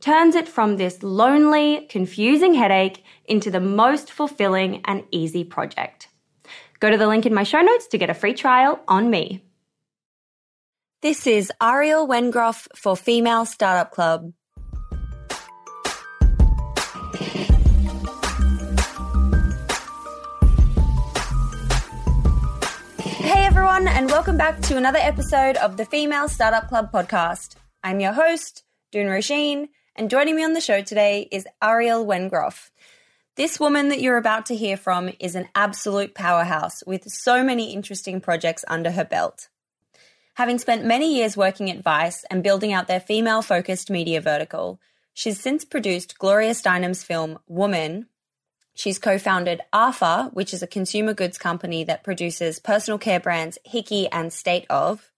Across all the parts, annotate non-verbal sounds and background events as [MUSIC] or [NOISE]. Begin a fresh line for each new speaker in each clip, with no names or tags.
turns it from this lonely, confusing headache into the most fulfilling and easy project. Go to the link in my show notes to get a free trial on me. This is Ariel Wengroff for Female Startup Club. Hey everyone, and welcome back to another episode of the Female Startup Club podcast. I'm your host, Doone Roisin, and joining me on the show today is Ariel Wengroff. This woman that you're about to hear from is an absolute powerhouse with so many interesting projects under her belt. Having spent many years working at Vice and building out their female focused media vertical, she's since produced Gloria Steinem's film Woman, She's co founded ARFA, which is a consumer goods company that produces personal care brands Hiki and State of.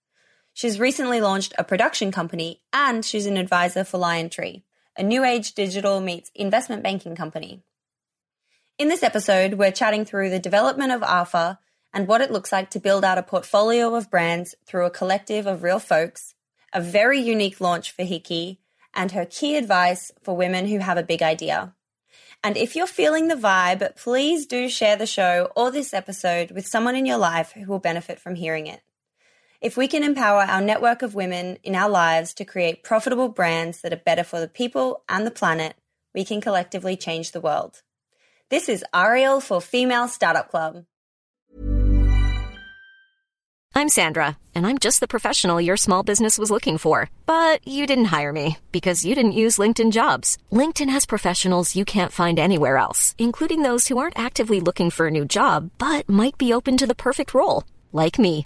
She's recently launched a production company and she's an advisor for Liontree, a new age digital meets investment banking company. In this episode, we're chatting through the development of ARFA and what it looks like to build out a portfolio of brands through a collective of real folks, a very unique launch for Hiki, and her key advice for women who have a big idea. And if you're feeling the vibe, please do share the show or this episode with someone in your life who will benefit from hearing it. If we can empower our network of women in our lives to create profitable brands that are better for the people and the planet, we can collectively change the world. This is Ariel for Female Startup Club.
I'm Sandra, and I'm just the professional your small business was looking for. But you didn't hire me because you didn't use LinkedIn jobs. LinkedIn has professionals you can't find anywhere else, including those who aren't actively looking for a new job but might be open to the perfect role, like me.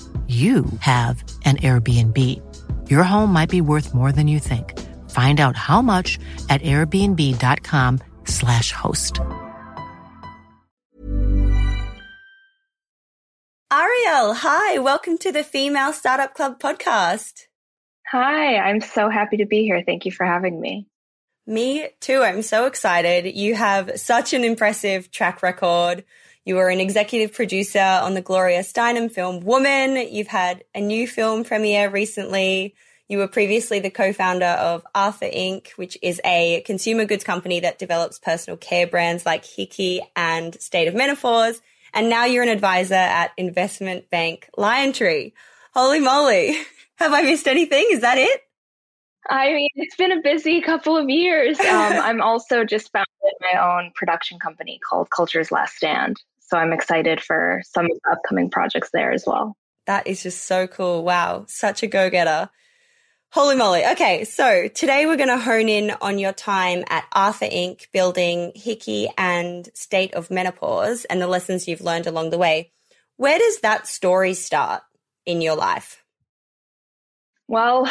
you have an Airbnb. Your home might be worth more than you think. Find out how much at airbnb.com/slash host.
Ariel, hi, welcome to the Female Startup Club podcast.
Hi, I'm so happy to be here. Thank you for having me.
Me too. I'm so excited. You have such an impressive track record. You were an executive producer on the Gloria Steinem film Woman. You've had a new film premiere recently. You were previously the co-founder of Arfa Inc., which is a consumer goods company that develops personal care brands like Hiki and State of Menopause. And now you're an advisor at investment bank Liontree. Holy moly. [LAUGHS] Have I missed anything? Is that it?
I mean, it's been a busy couple of years. [LAUGHS] Um, I'm also just founded my own production company called Culture's Last Stand. So I'm excited for some upcoming projects there as well.
That is just so cool. Wow. Such a go getter. Holy moly. Okay. So today we're going to hone in on your time at Arfa Inc., building Hiki and State of Menopause and the lessons you've learned along the way. Where does that story start in your life?
Well,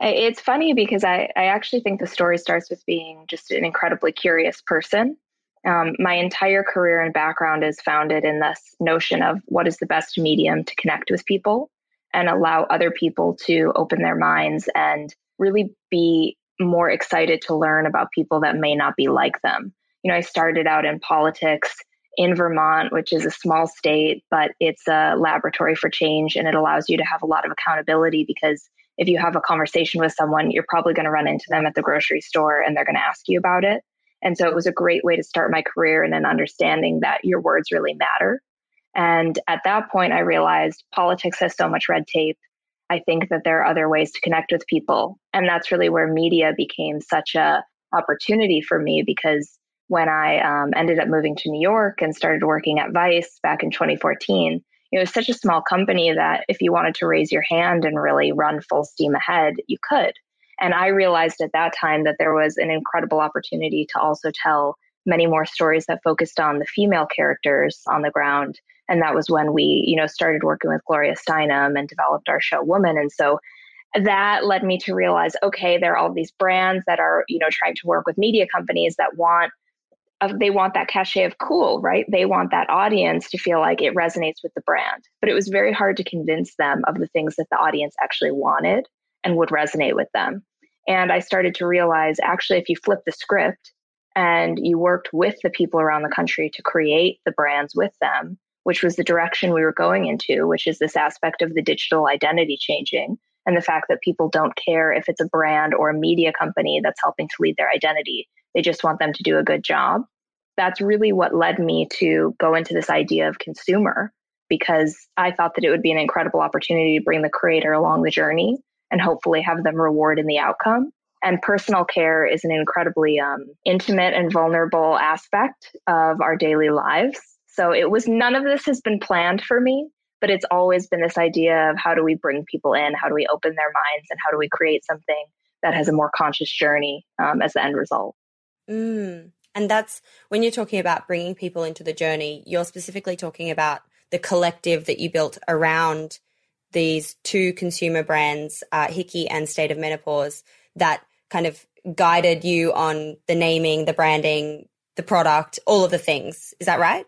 it's funny because I, I actually think the story starts with being just an incredibly curious person. Um, my entire career and background is founded in this notion of what is the best medium to connect with people and allow other people to open their minds and really be more excited to learn about people that may not be like them. You know, I started out in politics in Vermont, which is a small state, but it's a laboratory for change and it allows you to have a lot of accountability because if you have a conversation with someone, you're probably going to run into them at the grocery store and they're going to ask you about it. And so it was a great way to start my career in an understanding that your words really matter. And at that point, I realized politics has so much red tape. I think that there are other ways to connect with people. And that's really where media became such a opportunity for me because when I um, ended up moving to New York and started working at Vice back in 2014, it was such a small company that if you wanted to raise your hand and really run full steam ahead, you could. And I realized at that time that there was an incredible opportunity to also tell many more stories that focused on the female characters on the ground. And that was when we, you know, started working with Gloria Steinem and developed our show Woman. And so that led me to realize, okay, there are all these brands that are, you know, trying to work with media companies that want uh, they want that cachet of cool, right? They want that audience to feel like it resonates with the brand. But it was very hard to convince them of the things that the audience actually wanted and would resonate with them. And I started to realize actually, if you flip the script and you worked with the people around the country to create the brands with them, which was the direction we were going into, which is this aspect of the digital identity changing and the fact that people don't care if it's a brand or a media company that's helping to lead their identity. They just want them to do a good job. That's really what led me to go into this idea of consumer because I thought that it would be an incredible opportunity to bring the creator along the journey and hopefully have them reward in the outcome. And personal care is an incredibly um, intimate and vulnerable aspect of our daily lives. So it was none of this has been planned for me, but it's always been this idea of how do we bring people in? How do we open their minds? And how do we create something that has a more conscious journey um, as the end result?
Mm. And that's when you're talking about bringing people into the journey, you're specifically talking about the collective that you built around these two consumer brands, uh, Hiki and State of Menopause, that kind of guided you on the naming, the branding, the product, all of the things. Is that right?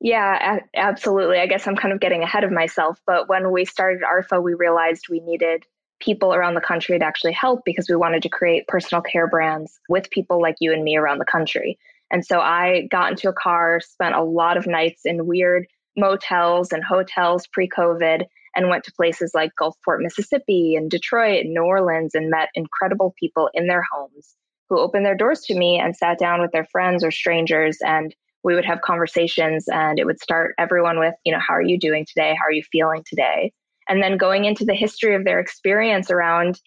Yeah, absolutely. I guess I'm kind of getting ahead of myself. But when we started ARFA, we realized we needed people around the country to actually help because we wanted to create personal care brands with people like you and me around the country. And so I got into a car, spent a lot of nights in weird motels and hotels pre COVID, and went to places like Gulfport, Mississippi, and Detroit, and New Orleans, and met incredible people in their homes who opened their doors to me and sat down with their friends or strangers. And we would have conversations, and it would start everyone with, you know, how are you doing today? How are you feeling today? And then going into the history of their experience around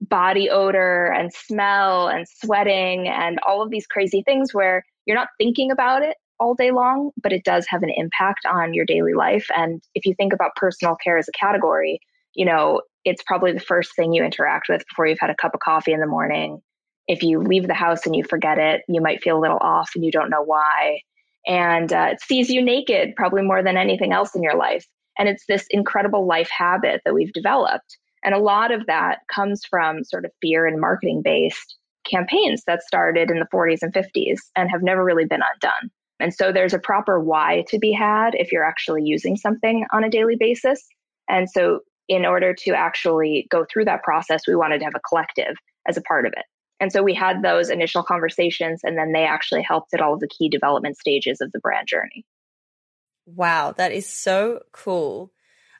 body odor and smell and sweating and all of these crazy things where you're not thinking about it all day long, but it does have an impact on your daily life. And if you think about personal care as a category, you know, it's probably the first thing you interact with before you've had a cup of coffee in the morning. If you leave the house and you forget it, you might feel a little off and you don't know why. And uh, it sees you naked probably more than anything else in your life. And it's this incredible life habit that we've developed. And a lot of that comes from sort of fear and marketing based campaigns that started in the 40s and 50s and have never really been undone. And so there's a proper why to be had if you're actually using something on a daily basis. And so, in order to actually go through that process, we wanted to have a collective as a part of it. And so we had those initial conversations, and then they actually helped at all of the key development stages of the brand journey.
Wow, that is so cool.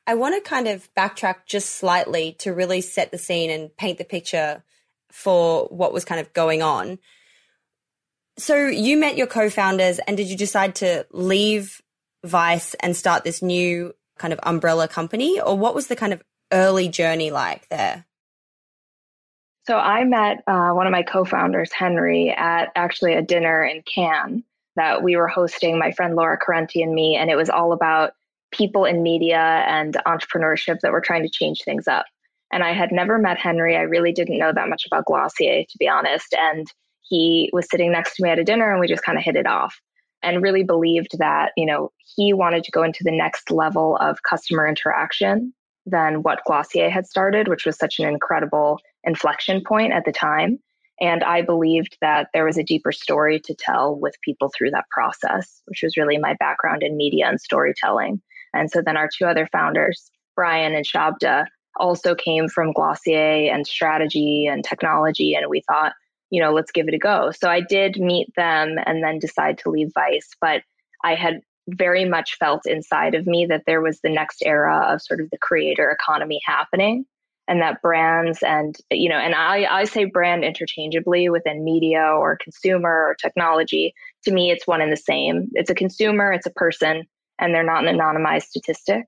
I want to kind of backtrack just slightly to really set the scene and paint the picture for what was kind of going on. So you met your co-founders and did you decide to leave Vice and start this new kind of umbrella company or what was the kind of early journey like there?
So I met uh, one of my co-founders, Henry, at actually a dinner in Cannes that we were hosting, my friend Laura Carenti and me, and it was all about people in media and entrepreneurship that were trying to change things up. And I had never met Henry. I really didn't know that much about Glossier, to be honest. And he was sitting next to me at a dinner and we just kind of hit it off and really believed that, you know, he wanted to go into the next level of customer interaction than what Glossier had started, which was such an incredible inflection point at the time. And I believed that there was a deeper story to tell with people through that process, which was really my background in media and storytelling. And so then our two other founders, Brian and Shabda, also came from Glossier and strategy and technology. And we thought, you know, let's give it a go. So I did meet them and then decide to leave Vice. But I had very much felt inside of me that there was the next era of sort of the creator economy happening and that brands and you know and I, I say brand interchangeably within media or consumer or technology to me it's one and the same it's a consumer it's a person and they're not an anonymized statistic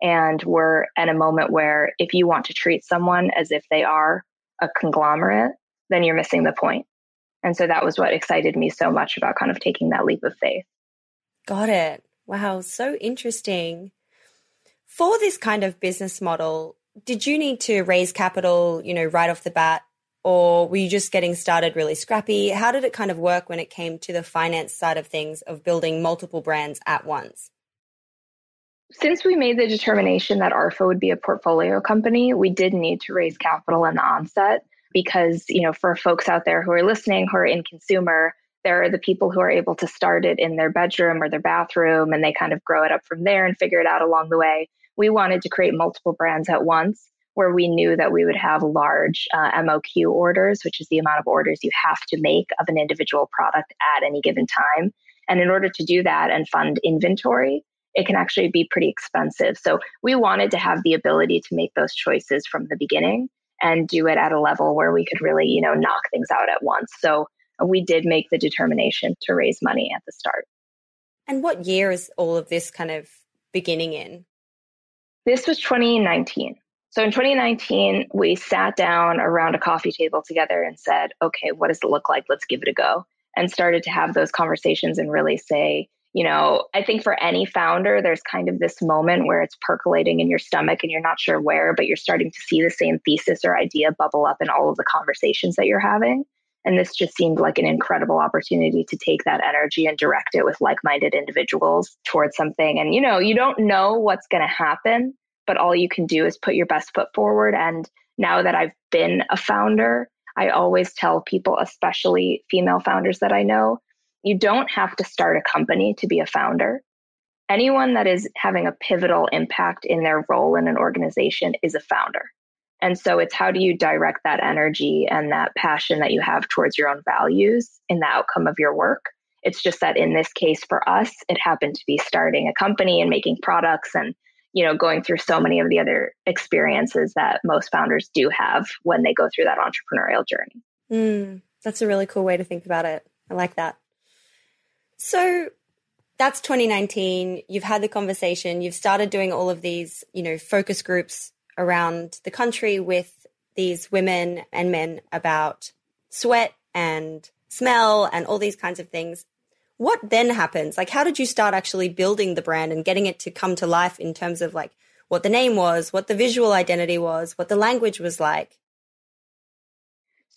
and we're at a moment where if you want to treat someone as if they are a conglomerate, then you're missing the point. And so that was what excited me so much about kind of taking that leap of faith.
Got it. Wow, so interesting. For this kind of business model, did you need to raise capital, you know, right off the bat? Or were you just getting started really scrappy? How did it kind of work when it came to the finance side of things of building multiple brands at once?
since we made the determination that ARFA would be a portfolio company, we did need to raise capital in the onset because, you know, for folks out there who are listening who are in consumer, there are the people who are able to start it in their bedroom or their bathroom and they kind of grow it up from there and figure it out along the way. We wanted to create multiple brands at once where we knew that we would have large uh, MOQ orders, which is the amount of orders you have to make of an individual product at any given time. And in order to do that and fund inventory, it can actually be pretty expensive. So we wanted to have the ability to make those choices from the beginning and do it at a level where we could really, you know, knock things out at once. So we did make the determination to raise money at the start.
And what year is all of this kind of beginning in?
This was 2019. So in 2019, we sat down around a coffee table together and said, okay, what does it look like? Let's give it a go. And started to have those conversations and really say, you know, I think for any founder, there's kind of this moment where it's percolating in your stomach and you're not sure where, but you're starting to see the same thesis or idea bubble up in all of the conversations that you're having. And this just seemed like an incredible opportunity to take that energy and direct it with like minded individuals towards something. And, you know, you don't know what's going to happen, but all you can do is put your best foot forward. And now that I've been a founder, I always tell people, especially female founders that I know, you don't have to start a company to be a founder. Anyone that is having a pivotal impact in their role in an organization is a founder. And so it's how do you direct that energy and that passion that you have towards your own values in the outcome of your work. It's just that in this case for us, it happened to be starting a company and making products and you know, going through so many of the other experiences that most founders do have when they go through that entrepreneurial journey.
Mm, that's a really cool way to think about it. I like that. So that's 2019. You've had the conversation. You've started doing all of these, you know, focus groups around the country with these women and men about sweat and smell and all these kinds of things. What then happens? Like, how did you start actually building the brand and getting it to come to life in terms of like what the name was, what the visual identity was, what the language was like?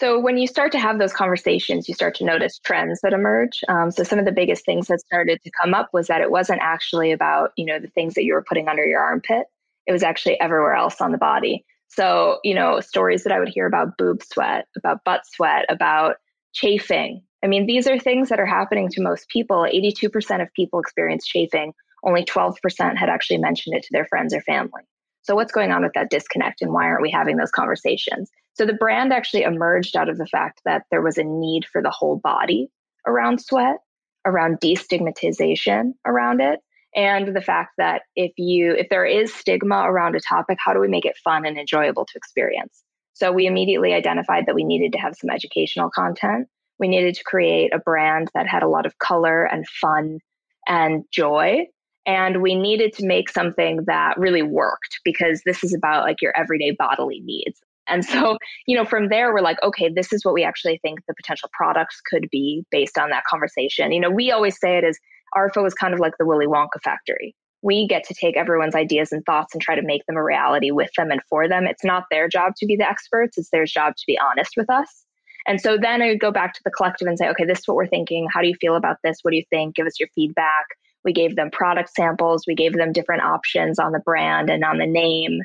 So when you start to have those conversations, you start to notice trends that emerge. Um, so some of the biggest things that started to come up was that it wasn't actually about you know the things that you were putting under your armpit. It was actually everywhere else on the body. So you know stories that I would hear about boob sweat, about butt sweat, about chafing. I mean, these are things that are happening to most people. 82% of people experience chafing. Only 12% had actually mentioned it to their friends or family. So what's going on with that disconnect and why aren't we having those conversations? So the brand actually emerged out of the fact that there was a need for the whole body around sweat, around destigmatization around it, and the fact that if you if there is stigma around a topic, how do we make it fun and enjoyable to experience? So we immediately identified that we needed to have some educational content. We needed to create a brand that had a lot of color and fun and joy. And we needed to make something that really worked because this is about like your everyday bodily needs. And so, you know, from there, we're like, okay, this is what we actually think the potential products could be based on that conversation. You know, we always say it as ARFA is kind of like the Willy Wonka factory. We get to take everyone's ideas and thoughts and try to make them a reality with them and for them. It's not their job to be the experts, it's their job to be honest with us. And so then I would go back to the collective and say, okay, this is what we're thinking. How do you feel about this? What do you think? Give us your feedback. We gave them product samples. We gave them different options on the brand and on the name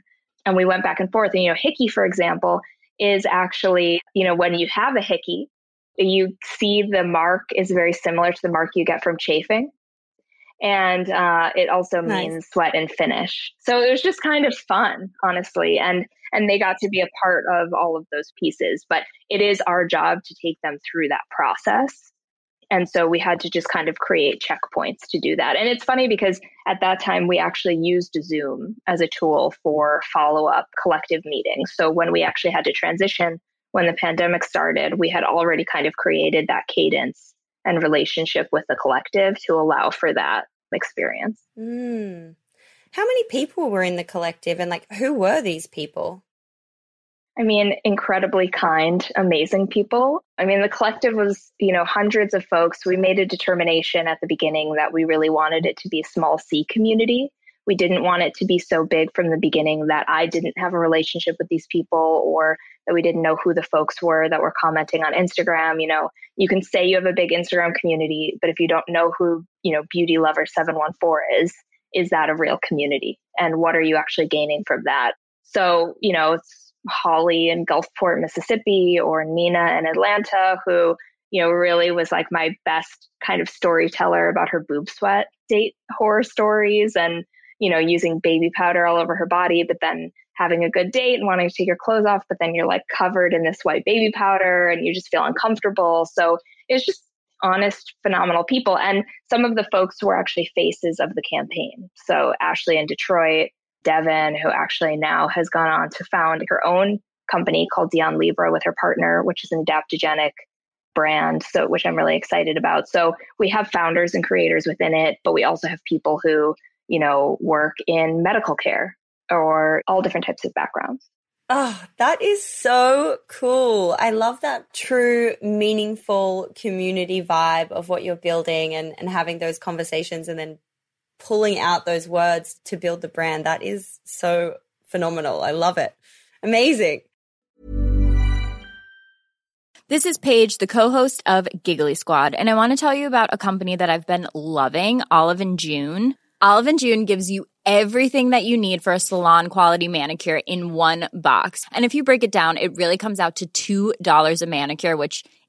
and we went back and forth. And, you know, Hiki, for example, is actually, you know, when you have a hickey, you see the mark is very similar to the mark you get from chafing. And uh, it also nice. means sweat and finish. So it was just kind of fun, honestly. And and they got to be a part of all of those pieces. But it is our job to take them through that process and so we had to just kind of create checkpoints to do that. And it's funny because at that time we actually used Zoom as a tool for follow up collective meetings. So when we actually had to transition, when the pandemic started, we had already kind of created that cadence and relationship with the collective to allow for that experience.
Mm. How many people were in the collective and like who were these people?
I mean, incredibly kind, amazing people. I mean, the collective was, you know, hundreds of folks. We made a determination at the beginning that we really wanted it to be a small C community. We didn't want it to be so big from the beginning that I didn't have a relationship with these people or that we didn't know who the folks were that were commenting on Instagram. You know, you can say you have a big Instagram community, but if you don't know who, you know, Beauty Lover 714 is, is that a real community? And what are you actually gaining from that? So, you know, it's Holly in Gulfport, Mississippi, or Nina in Atlanta, who, you know, really was like my best kind of storyteller about her boob sweat date horror stories and, you know, using baby powder all over her body, but then having a good date and wanting to take your clothes off, but then you're like covered in this white baby powder and you just feel uncomfortable. So it's just honest, phenomenal people. And some of the folks were actually faces of the campaign. So Ashley in Detroit, Devin, who actually now has gone on to found her own company called Dion Libra with her partner, which is an adaptogenic brand, so which I'm really excited about. So we have founders and creators within it, but we also have people who, you know, work in medical care or all different types of backgrounds.
Oh, that is so cool. I love that true, meaningful community vibe of what you're building and, and having those conversations and then pulling out those words to build the brand. That is so phenomenal. I love it. Amazing.
This is Paige, the co-host of Giggly Squad, and I want to tell you about a company that I've been loving, Olive and June. Olive and June gives you everything that you need for a salon quality manicure in one box. And if you break it down, it really comes out to $2 a manicure, which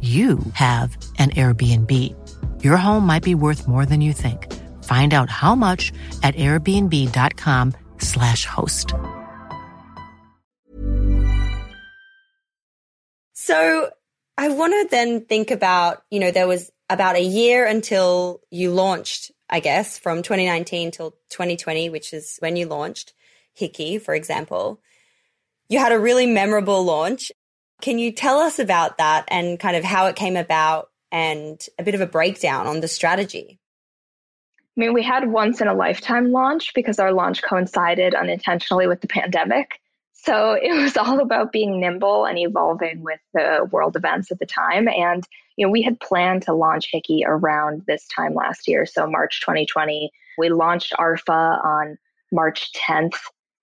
you have an Airbnb. Your home might be worth more than you think. Find out how much at airbnb.com/slash host.
So I want to then think about, you know, there was about a year until you launched, I guess, from 2019 till 2020, which is when you launched Hiki, for example. You had a really memorable launch. Can you tell us about that and kind of how it came about and a bit of a breakdown on the strategy?
I mean, we had once in a lifetime launch because our launch coincided unintentionally with the pandemic. So [LAUGHS] it was all about being nimble and evolving with the world events at the time. And, you know, we had planned to launch Hiki around this time last year. So March 2020, we launched ARFA on March 10th,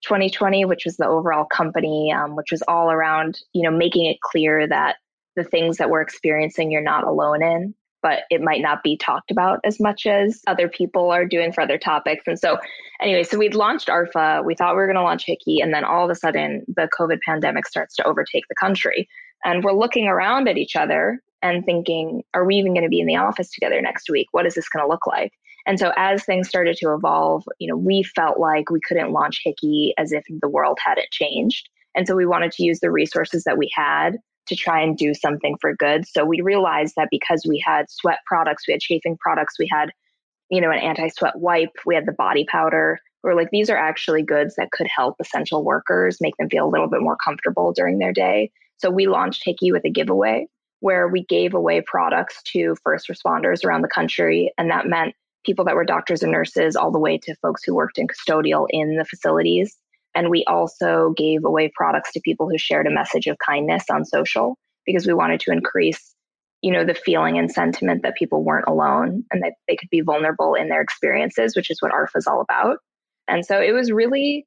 2020, which was the overall company, um, which was all around, you know, making it clear that the things that we're experiencing, you're not alone in, but it might not be talked about as much as other people are doing for other topics. And so, anyway, so we'd launched ARFA. We thought we were going to launch Hiki, and then all of a sudden, the COVID pandemic starts to overtake the country. And we're looking around at each other and thinking, are we even going to be in the office together next week? What is this going to look like? And so as things started to evolve, you know, we felt like we couldn't launch Hiki as if the world hadn't changed. And so we wanted to use the resources that we had to try and do something for good. So we realized that because we had sweat products, we had chafing products, we had, you know, an anti-sweat wipe, we had the body powder. We are like, these are actually goods that could help essential workers, make them feel a little bit more comfortable during their day. So we launched Hiki with a giveaway where we gave away products to first responders around the country. And that meant people that were doctors and nurses, all the way to folks who worked in custodial in the facilities. And we also gave away products to people who shared a message of kindness on social because we wanted to increase, you know, the feeling and sentiment that people weren't alone and that they could be vulnerable in their experiences, which is what ARF is all about. And so it was really,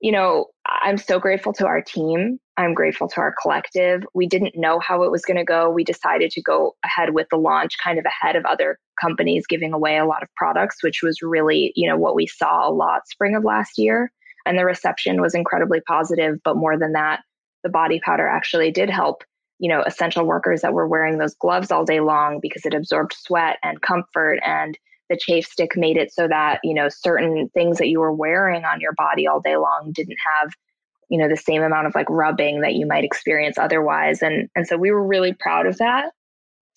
you know, I'm so grateful to our team. I'm grateful to our collective. We didn't know how it was going to go. We decided to go ahead with the launch kind of ahead of other companies giving away a lot of products, which was really, you know, what we saw a lot spring of last year. And the reception was incredibly positive. But more than that, the body powder actually did help, you know, essential workers that were wearing those gloves all day long because it absorbed sweat and comfort and the chafe stick made it so that, you know, certain things that you were wearing on your body all day long didn't have you know the same amount of like rubbing that you might experience otherwise. And and so we were really proud of that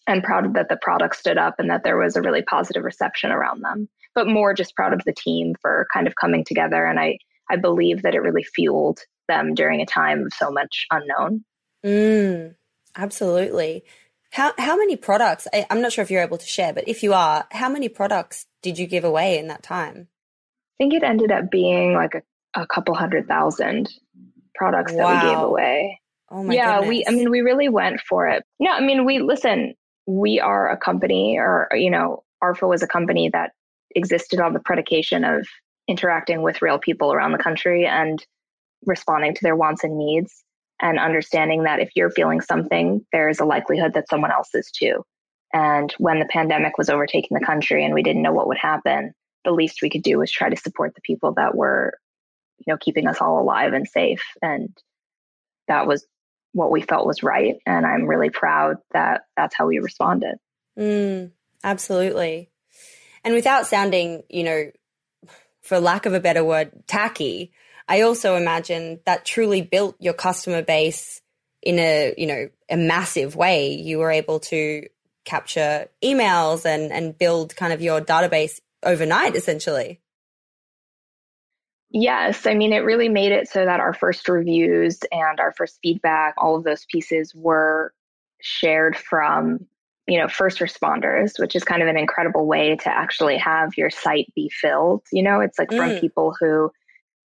and proud that the product stood up and that there was a really positive reception around them but more just proud of the team for kind of coming together. And i i believe that it really fueled them during a time of so much unknown.
Mm, absolutely. How how many products I, i'm not sure if you're able to share but if you are how many products did you give away in that time?
I think it ended up being like a, a couple hundred thousand products
Wow.
that we gave away.
oh my
yeah,
goodness
we I mean we really went for it. No, I mean we listen, we are a company or you know, ARFA was a company that existed on the predication of interacting with real people around the country and responding to their wants and needs and understanding that if you're feeling something, there's a likelihood that someone else is too. And when the pandemic was overtaking the country and we didn't know what would happen, the least we could do was try to support the people that were, you know, keeping us all alive and safe. And that was what we felt was right. And I'm really proud that that's how we responded.
Mm, absolutely. And without sounding, you know, for lack of a better word, tacky, I also imagine that truly built your customer base in a, you know, a massive way. You were able to capture emails and and build kind of your database overnight essentially.
Yes, I mean, it really made it so that our first reviews and our first feedback, all of those pieces were shared from, you know, first responders, which is kind of an incredible way to actually have your site be filled. You know, it's like from
Mm.
people who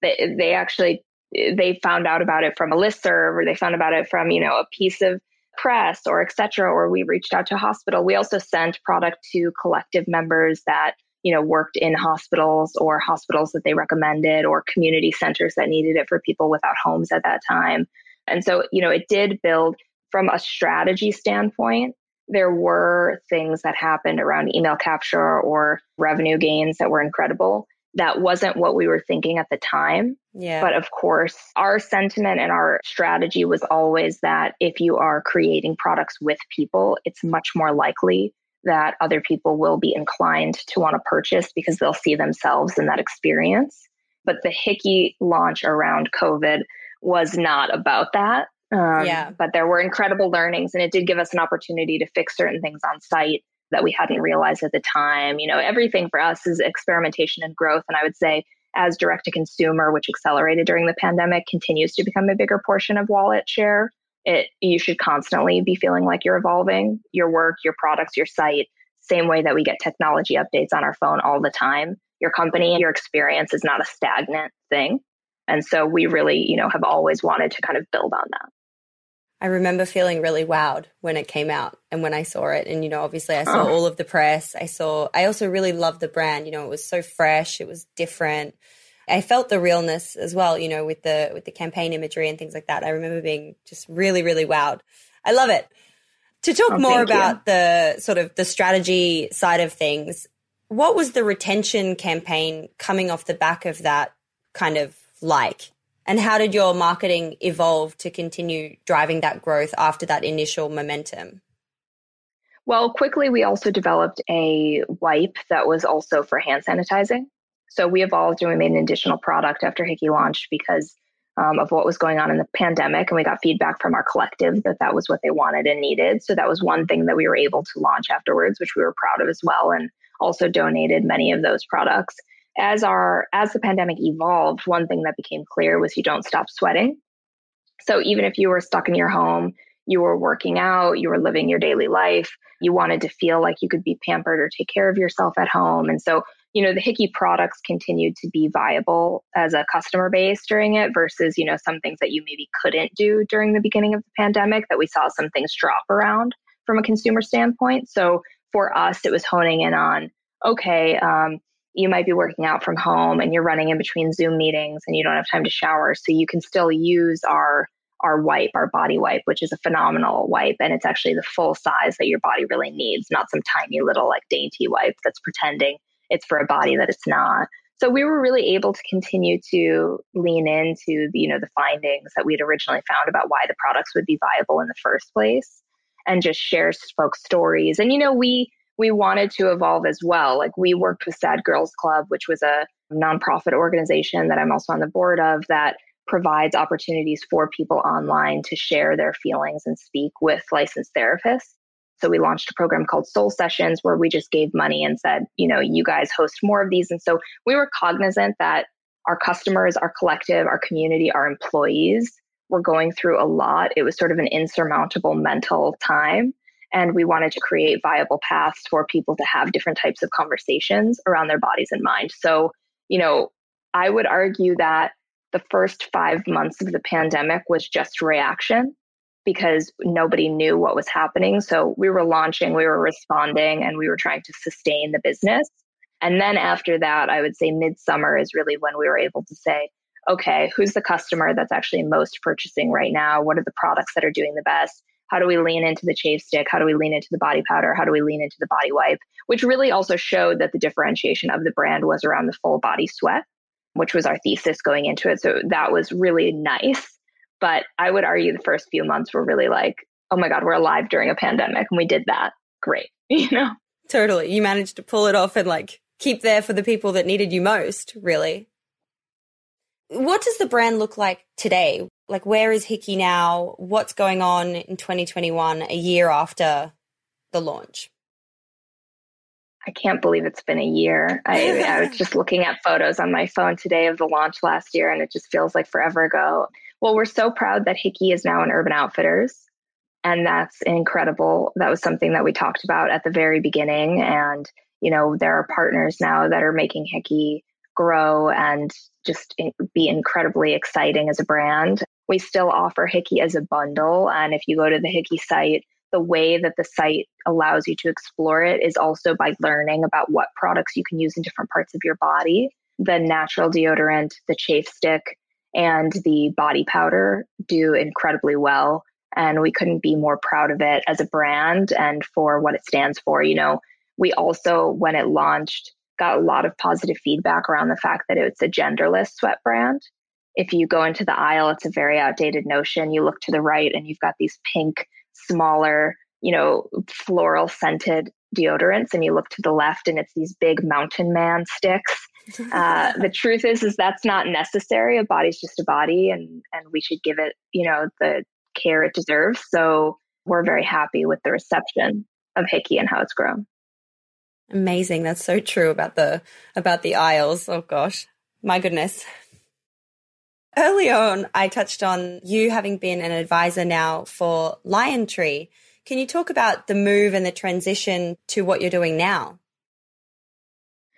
they, they actually they found out about it from a listserv or they found about it from, you know, a piece of press or et cetera, or we reached out to a hospital. We also sent product to collective members that you know worked in hospitals or hospitals that they recommended or community centers that needed it for people without homes at that time. And so you know it did build from a strategy standpoint. There were things that happened around email capture or revenue gains that were incredible. That wasn't what we were thinking at the time.
Yeah.
but of course, our sentiment and our strategy was always that if you are creating products with people, it's much more likely that other people will be inclined to want to purchase because they'll see themselves in that experience. But the Hiki launch around COVID was not about that. Um,
Yeah.
But there were incredible learnings, and it did give us an opportunity to fix certain things on site that we hadn't realized at the time. You know, everything for us is experimentation and growth. And I would say, as direct to consumer, which accelerated during the pandemic, continues to become a bigger portion of wallet share, it you should constantly be feeling like you're evolving your work, your products, your site, same way that we get technology updates on our phone all the time. Your company, your experience is not a stagnant thing. And so we really, you know, have always wanted to kind of build on that.
I remember feeling really wowed when it came out and when I saw it. And, you know, obviously I saw
Oh.
all of the press. I saw, I also really loved the brand. You know, it was so fresh, it was different. I felt the realness as well, you know, with the with the campaign imagery and things like that. I remember being just really, really wowed. I love it. To talk
Oh,
more
thank you.
about the sort of the strategy side of things, what was the retention campaign coming off the back of that kind of like? And how did your marketing evolve to continue driving that growth after that initial momentum?
Well, quickly, we also developed a wipe that was also for hand sanitizing. So we evolved and we made an additional product after Hiki launched because um, of what was going on in the pandemic. And we got feedback from our collective that that was what they wanted and needed. So that was one thing that we were able to launch afterwards, which we were proud of as well, and also donated many of those products. As our as the pandemic evolved, one thing that became clear was you don't stop sweating. So even if you were stuck in your home, you were working out, you were living your daily life, you wanted to feel like you could be pampered or take care of yourself at home. And so, you know, the Hiki products continued to be viable as a customer base during it versus, you know, some things that you maybe couldn't do during the beginning of the pandemic that we saw some things drop around from a consumer standpoint. So for us, it was honing in on, okay, um, you might be working out from home and you're running in between Zoom meetings and you don't have time to shower. So you can still use our our wipe, our body wipe, which is a phenomenal wipe. And it's actually the full size that your body really needs, not some tiny little like dainty wipe that's pretending it's for a body that it's not. So we were really able to continue to lean into the, you know, the findings that we'd originally found about why the products would be viable in the first place and just share folks' stories. And, you know, we, we wanted to evolve as well. Like we worked with Sad Girls Club, which was a nonprofit organization that I'm also on the board of that provides opportunities for people online to share their feelings and speak with licensed therapists. So we launched a program called Soul Sessions where we just gave money and said, you know, you guys host more of these. And so we were cognizant that our customers, our collective, our community, our employees were going through a lot. It was sort of an insurmountable mental time. And we wanted to create viable paths for people to have different types of conversations around their bodies and mind. So, you know, I would argue that the first five months of the pandemic was just reaction because nobody knew what was happening. So we were launching, we were responding, and we were trying to sustain the business. And then after that, I would say midsummer is really when we were able to say, okay, who's the customer that's actually most purchasing right now? What are the products that are doing the best? How do we lean into the chafe stick? How do we lean into the body powder? How do we lean into the body wipe? Which really also showed that the differentiation of the brand was around the full body sweat, which was our thesis going into it. So that was really nice. But I would argue the first few months were really like, oh my God, we're alive during a pandemic and we did that. Great. [LAUGHS] You know?
Totally. You managed to pull it off and like keep there for the people that needed you most, really. What does the brand look like today? Like, where is Hiki now? What's going on in 2021, a year after the launch?
I can't believe it's been a year. I, I was [LAUGHS] just looking at photos on my phone today of the launch last year, and it just feels like forever ago. Well, we're so proud that Hiki is now in Urban Outfitters. And that's incredible. That was something that we talked about at the very beginning. And, you know, there are partners now that are making Hiki grow and just be incredibly exciting as a brand. We still offer Hiki as a bundle. And if you go to the Hiki site, the way that the site allows you to explore it is also by learning about what products you can use in different parts of your body. The natural deodorant, the chafe stick, and the body powder do incredibly well. And we couldn't be more proud of it as a brand and for what it stands for. You know, we also, when it launched, got a lot of positive feedback around the fact that it's a genderless sweat brand. If you go into the aisle, it's a very outdated notion. You look to the right and you've got these pink, smaller, you know, floral scented deodorants, and you look to the left and it's these big mountain man sticks [LAUGHS] uh, the truth is, is that's not necessary. A body's just a body, and and we should give it, you know, the care it deserves. So we're very happy with the reception of Hiki and how it's grown.
Amazing. That's so true about the about the aisles. Oh gosh, my goodness. Early on, I touched on you having been an advisor now for LionTree Can you talk about the move and the transition to what you're doing now?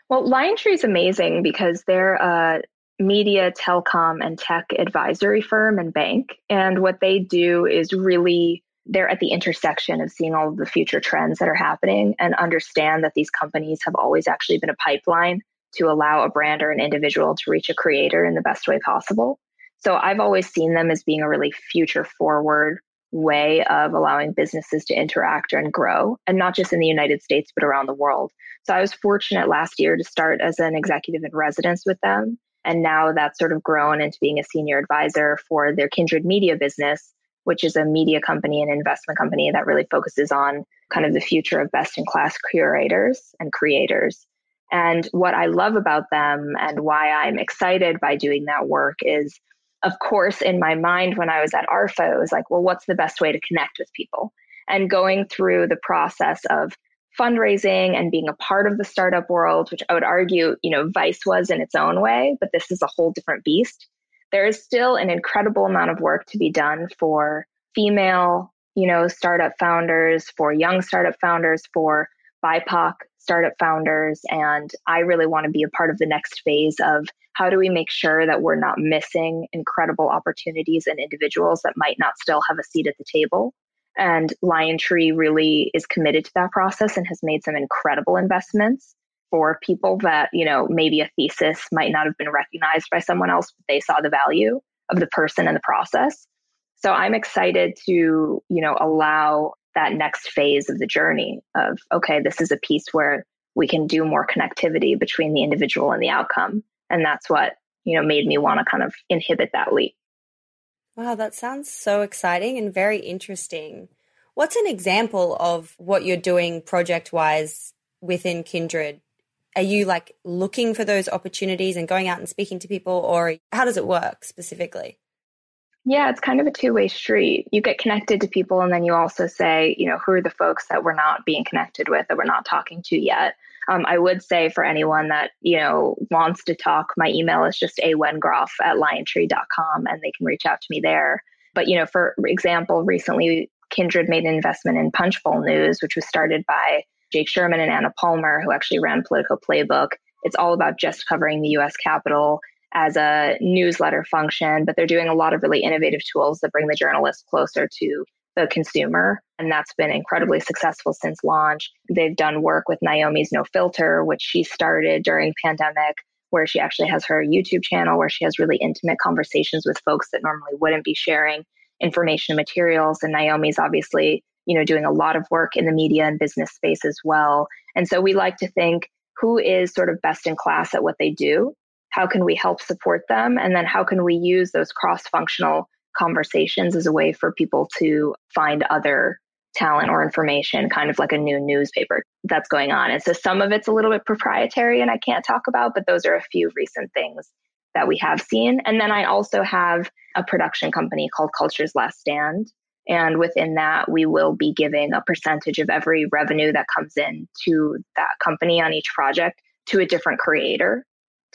Well, LionTree is amazing because they're a media, telecom, and tech advisory firm and bank. And what they do is really they're at the intersection of seeing all of the future trends that are happening and understand that these companies have always actually been a pipeline to allow a brand or an individual to reach a creator in the best way possible. So I've always seen them as being a really future forward way of allowing businesses to interact and grow, and not just in the United States, but around the world. So I was fortunate last year to start as an executive in residence with them. And now that's sort of grown into being a senior advisor for their Kindred Media business, which is a media company and investment company that really focuses on kind of the future of best in class curators and creators. And what I love about them and why I'm excited by doing that work is of course, in my mind, when I was at ARFA, it was like, well, what's the best way to connect with people? And going through the process of fundraising and being a part of the startup world, which I would argue, you know, Vice was in its own way, but this is a whole different beast. There is still an incredible amount of work to be done for female, you know, startup founders, for young startup founders, for BIPOC startup founders. And I really want to be a part of the next phase of how do we make sure that we're not missing incredible opportunities and individuals that might not still have a seat at the table? And LionTree really is committed to that process and has made some incredible investments for people that, you know, maybe a thesis might not have been recognized by someone else, but they saw the value of the person and the process. So I'm excited to, you know, allow that next phase of the journey of, okay, this is a piece where we can do more connectivity between the individual and the outcome. And that's what, you know, made me want to kind of inhibit that leap.
Wow, that sounds so exciting and very interesting. What's an example of what you're doing project wise within Kindred? Are you like looking for those opportunities and going out and speaking to people, or how does it work specifically?
Yeah, it's kind of a two way street. You get connected to people, and then you also say, you know, who are the folks that we're not being connected with, that we're not talking to yet. Um, I would say for anyone that, you know, wants to talk, my email is just awengroff at liontree.com and they can reach out to me there. But, you know, for example, recently Kindred made an investment in Punchbowl News, which was started by Jake Sherman and Anna Palmer, who actually ran Politico Playbook. It's all about just covering the US Capitol as a newsletter function, but they're doing a lot of really innovative tools that bring the journalist closer to the consumer. And that's been incredibly successful since launch. They've done work with Naomi's No Filter, which she started during pandemic, where she actually has her YouTube channel where she has really intimate conversations with folks that normally wouldn't be sharing information and materials. And Naomi's obviously, you know, doing a lot of work in the media and business space as well. And so we like to think who is sort of best in class at what they do? How can we help support them? And then how can we use those cross functional conversations as a way for people to find other talent or information, kind of like a new newspaper that's going on. And so some of it's a little bit proprietary and I can't talk about, but those are a few recent things that we have seen. And then I also have a production company called Culture's Last Stand. And within that, we will be giving a percentage of every revenue that comes in to that company on each project to a different creator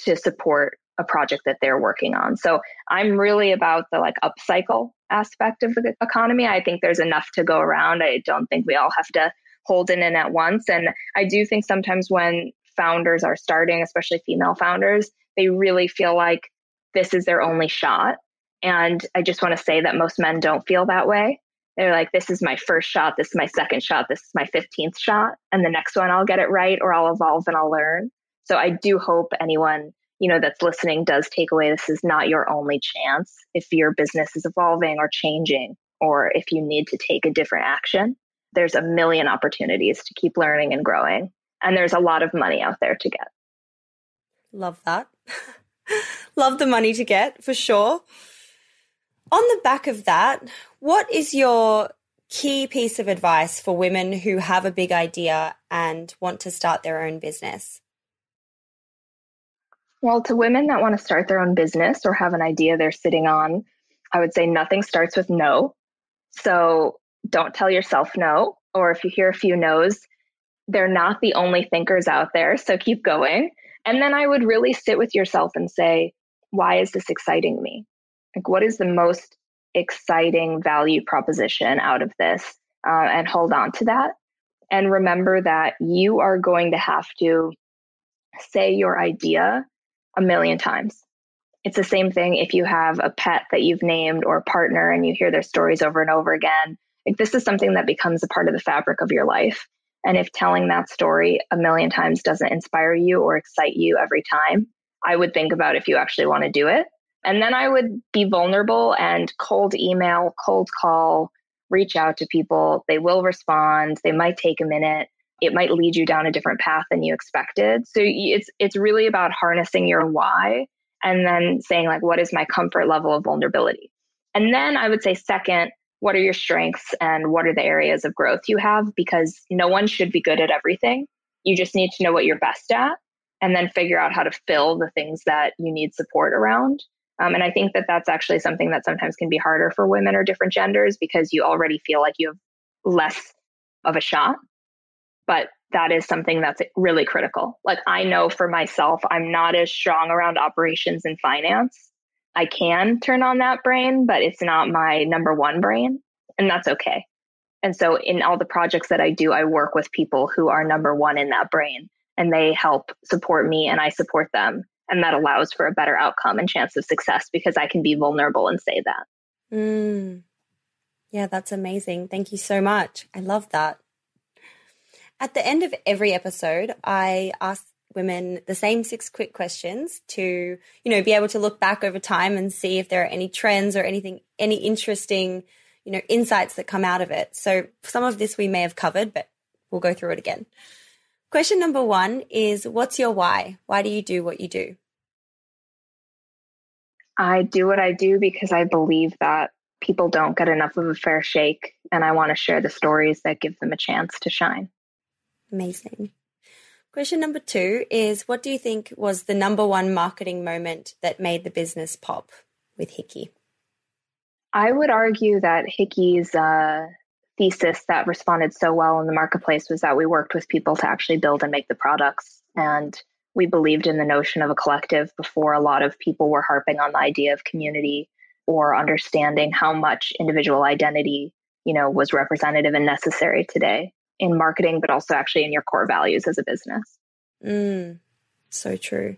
to support a project that they're working on. So I'm really about the like upcycle aspect of the economy. I think there's enough to go around. I don't think we all have to hold it in at once. And I do think sometimes when founders are starting, especially female founders, they really feel like this is their only shot. And I just want to say that most men don't feel that way. They're like, this is my first shot, this is my second shot, this is my 15th shot, and the next one I'll get it right or I'll evolve and I'll learn. So I do hope anyone you know that's listening does take away this is not your only chance if your business is evolving or changing or if you need to take a different action. There's a million opportunities to keep learning and growing and there's a lot of money out there to get.
Love that. [LAUGHS] Love the money to get for sure. On the back of that what is your key piece of advice for women who have a big idea and want to start their own business
well, to women that want to start their own business or have an idea they're sitting on, I would say nothing starts with no. So don't tell yourself no. Or if you hear a few no's, they're not the only thinkers out there. So keep going. And then I would really sit with yourself and say, why is this exciting me? Like, what is the most exciting value proposition out of this? Uh, and hold on to that. And remember that you are going to have to say your idea a million times. It's the same thing if you have a pet that you've named or a partner and you hear their stories over and over again. Like this is something that becomes a part of the fabric of your life. And if telling that story a million times doesn't inspire you or excite you every time, I would think about if you actually want to do it. And then I would be vulnerable and cold email, cold call, reach out to people. They will respond. They might take a minute it might lead you down a different path than you expected. So it's it's really about harnessing your why and then saying like what is my comfort level of vulnerability. And then I would say second, what are your strengths and what are the areas of growth you have because no one should be good at everything. You just need to know what you're best at and then figure out how to fill the things that you need support around. Um, and I think that that's actually something that sometimes can be harder for women or different genders because you already feel like you have less of a shot but that is something that's really critical. Like I know for myself, I'm not as strong around operations and finance. I can turn on that brain, but it's not my number one brain, and that's okay. And so in all the projects that I do, I work with people who are number one in that brain and they help support me and I support them. And that allows for a better outcome and chance of success because I can be vulnerable and say that.
Mm. Yeah, that's amazing. Thank you so much. I love that. At the end of every episode, I ask women the same six quick questions to, you know, be able to look back over time and see if there are any trends or anything, any interesting, you know, insights that come out of it. So some of this we may have covered, but we'll go through it again. Question number one is What's your why? Why do you do what you do?
I do what I do because I believe that people don't get enough of a fair shake, and I want to share the stories that give them a chance to shine.
Amazing. Question number two is What do you think was the number one marketing moment that made the business pop with Hiki?
I would argue that Hiki's uh, thesis that responded so well in the marketplace was that we worked with people to actually build and make the products. And we believed in the notion of a collective before a lot of people were harping on the idea of community or understanding how much individual identity you know was representative and necessary today in marketing but also actually in your core values as a business.
Mm, so true.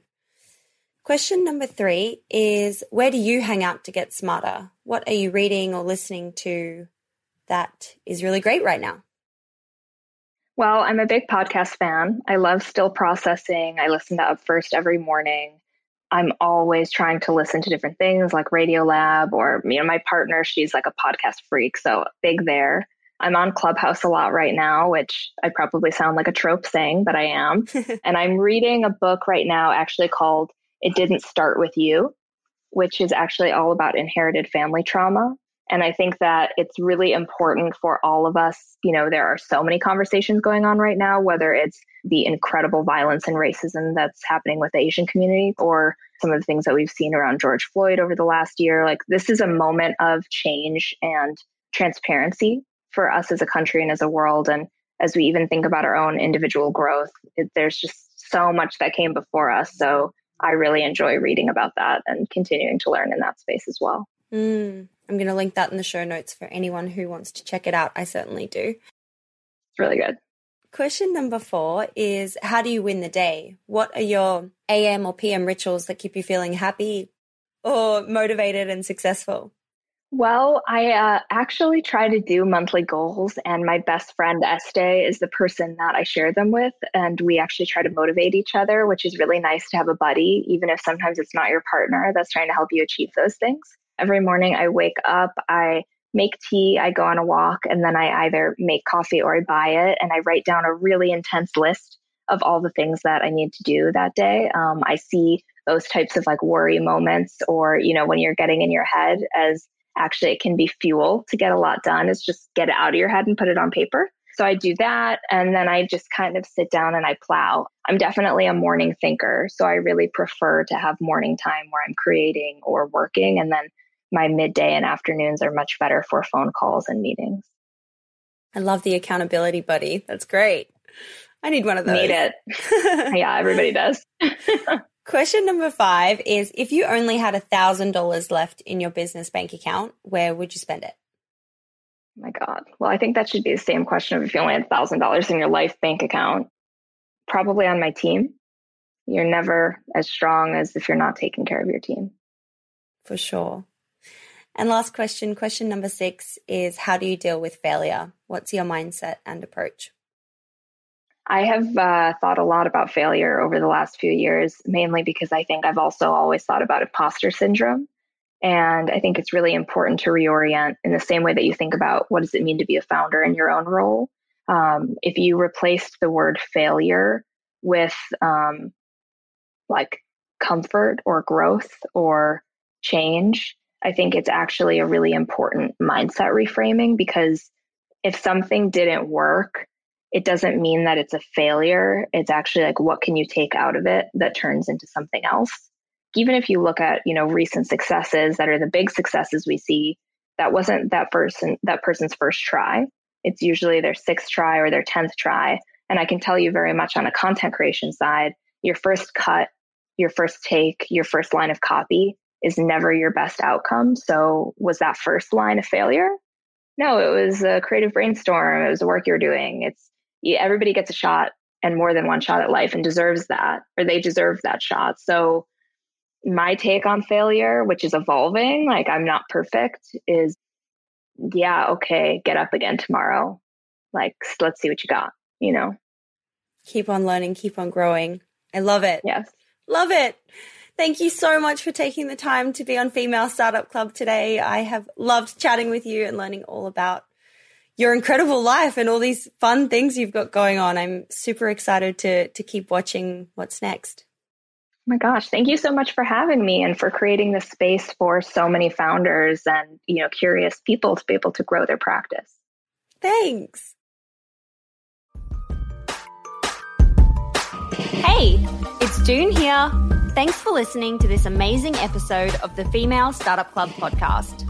Question number three is where do you hang out to get smarter? What are you reading or listening to that is really great right now?
Well i'm a big podcast fan. I love still processing. I listen to up first every morning. I'm always trying to listen to different things like Radiolab or you know my partner she's like a podcast freak so big there. I'm on Clubhouse a lot right now, which I probably sound like a trope saying, but I am. [LAUGHS] and I'm reading a book right now actually called It Didn't Start With You, which is actually all about inherited family trauma. And I think that it's really important for all of us. You know, there are so many conversations going on right now, whether it's the incredible violence and racism that's happening with the Asian community or some of the things that we've seen around George Floyd over the last year. Like, this is a moment of change and transparency for us as a country and as a world. And as we even think about our own individual growth, it, there's just so much that came before us. So I really enjoy reading about that and continuing to learn in that space as well.
Mm, I'm going to link that in the show notes for anyone who wants to check it out. I certainly do.
It's really good.
Question number four is How do you win the day? What are your AM or PM rituals that keep you feeling happy or motivated and successful?
Well, I uh, actually try to do monthly goals, and my best friend Este is the person that I share them with. And we actually try to motivate each other, which is really nice to have a buddy, even if sometimes it's not your partner that's trying to help you achieve those things. Every morning I wake up, I make tea, I go on a walk, and then I either make coffee or I buy it. And I write down a really intense list of all the things that I need to do that day. Um, I see those types of like worry moments, or, you know, when you're getting in your head, as actually it can be fuel to get a lot done, is just get it out of your head and put it on paper. So I do that. And then I just kind of sit down and I plow. I'm definitely a morning thinker. So I really prefer to have morning time where I'm creating or working. And then my midday and afternoons are much better for phone calls and meetings.
I love the accountability buddy. That's great. I need one of those.
Need it. [LAUGHS] yeah, everybody does. [LAUGHS]
Question number five is if you only had a thousand dollars left in your business bank account, where would you spend it?
Oh my God. Well, I think that should be the same question if you only had a thousand dollars in your life bank account. Probably on my team. You're never as strong as if you're not taking care of your team.
For sure. And last question, question number six is how do you deal with failure? What's your mindset and approach?
I have uh, thought a lot about failure over the last few years, mainly because I think I've also always thought about imposter syndrome. And I think it's really important to reorient in the same way that you think about what does it mean to be a founder in your own role. Um, if you replaced the word failure with um, like comfort or growth or change, I think it's actually a really important mindset reframing because if something didn't work, it doesn't mean that it's a failure. It's actually like, what can you take out of it that turns into something else? Even if you look at, you know, recent successes that are the big successes we see, that wasn't that person, that person's first try. It's usually their sixth try or their 10th try. And I can tell you very much on a content creation side, your first cut, your first take, your first line of copy is never your best outcome. So was that first line a failure? No, it was a creative brainstorm. It was the work you're doing. It's everybody gets a shot and more than one shot at life and deserves that, or they deserve that shot. So my take on failure, which is evolving, like I'm not perfect, is yeah, okay, get up again tomorrow. Like, let's see what you got, you know?
Keep on learning, keep on growing. I love it.
Yes.
Love it. Thank you so much for taking the time to be on Female Startup Club today. I have loved chatting with you and learning all about
your incredible life and all these fun things you've got going on. I'm super excited to to keep watching what's next.
Oh my gosh, thank you so much for having me and for creating this space for so many founders and, you know, curious people to be able to grow their practice.
Thanks. Hey, it's June here. Thanks for listening to this amazing episode of the Female Startup Club podcast.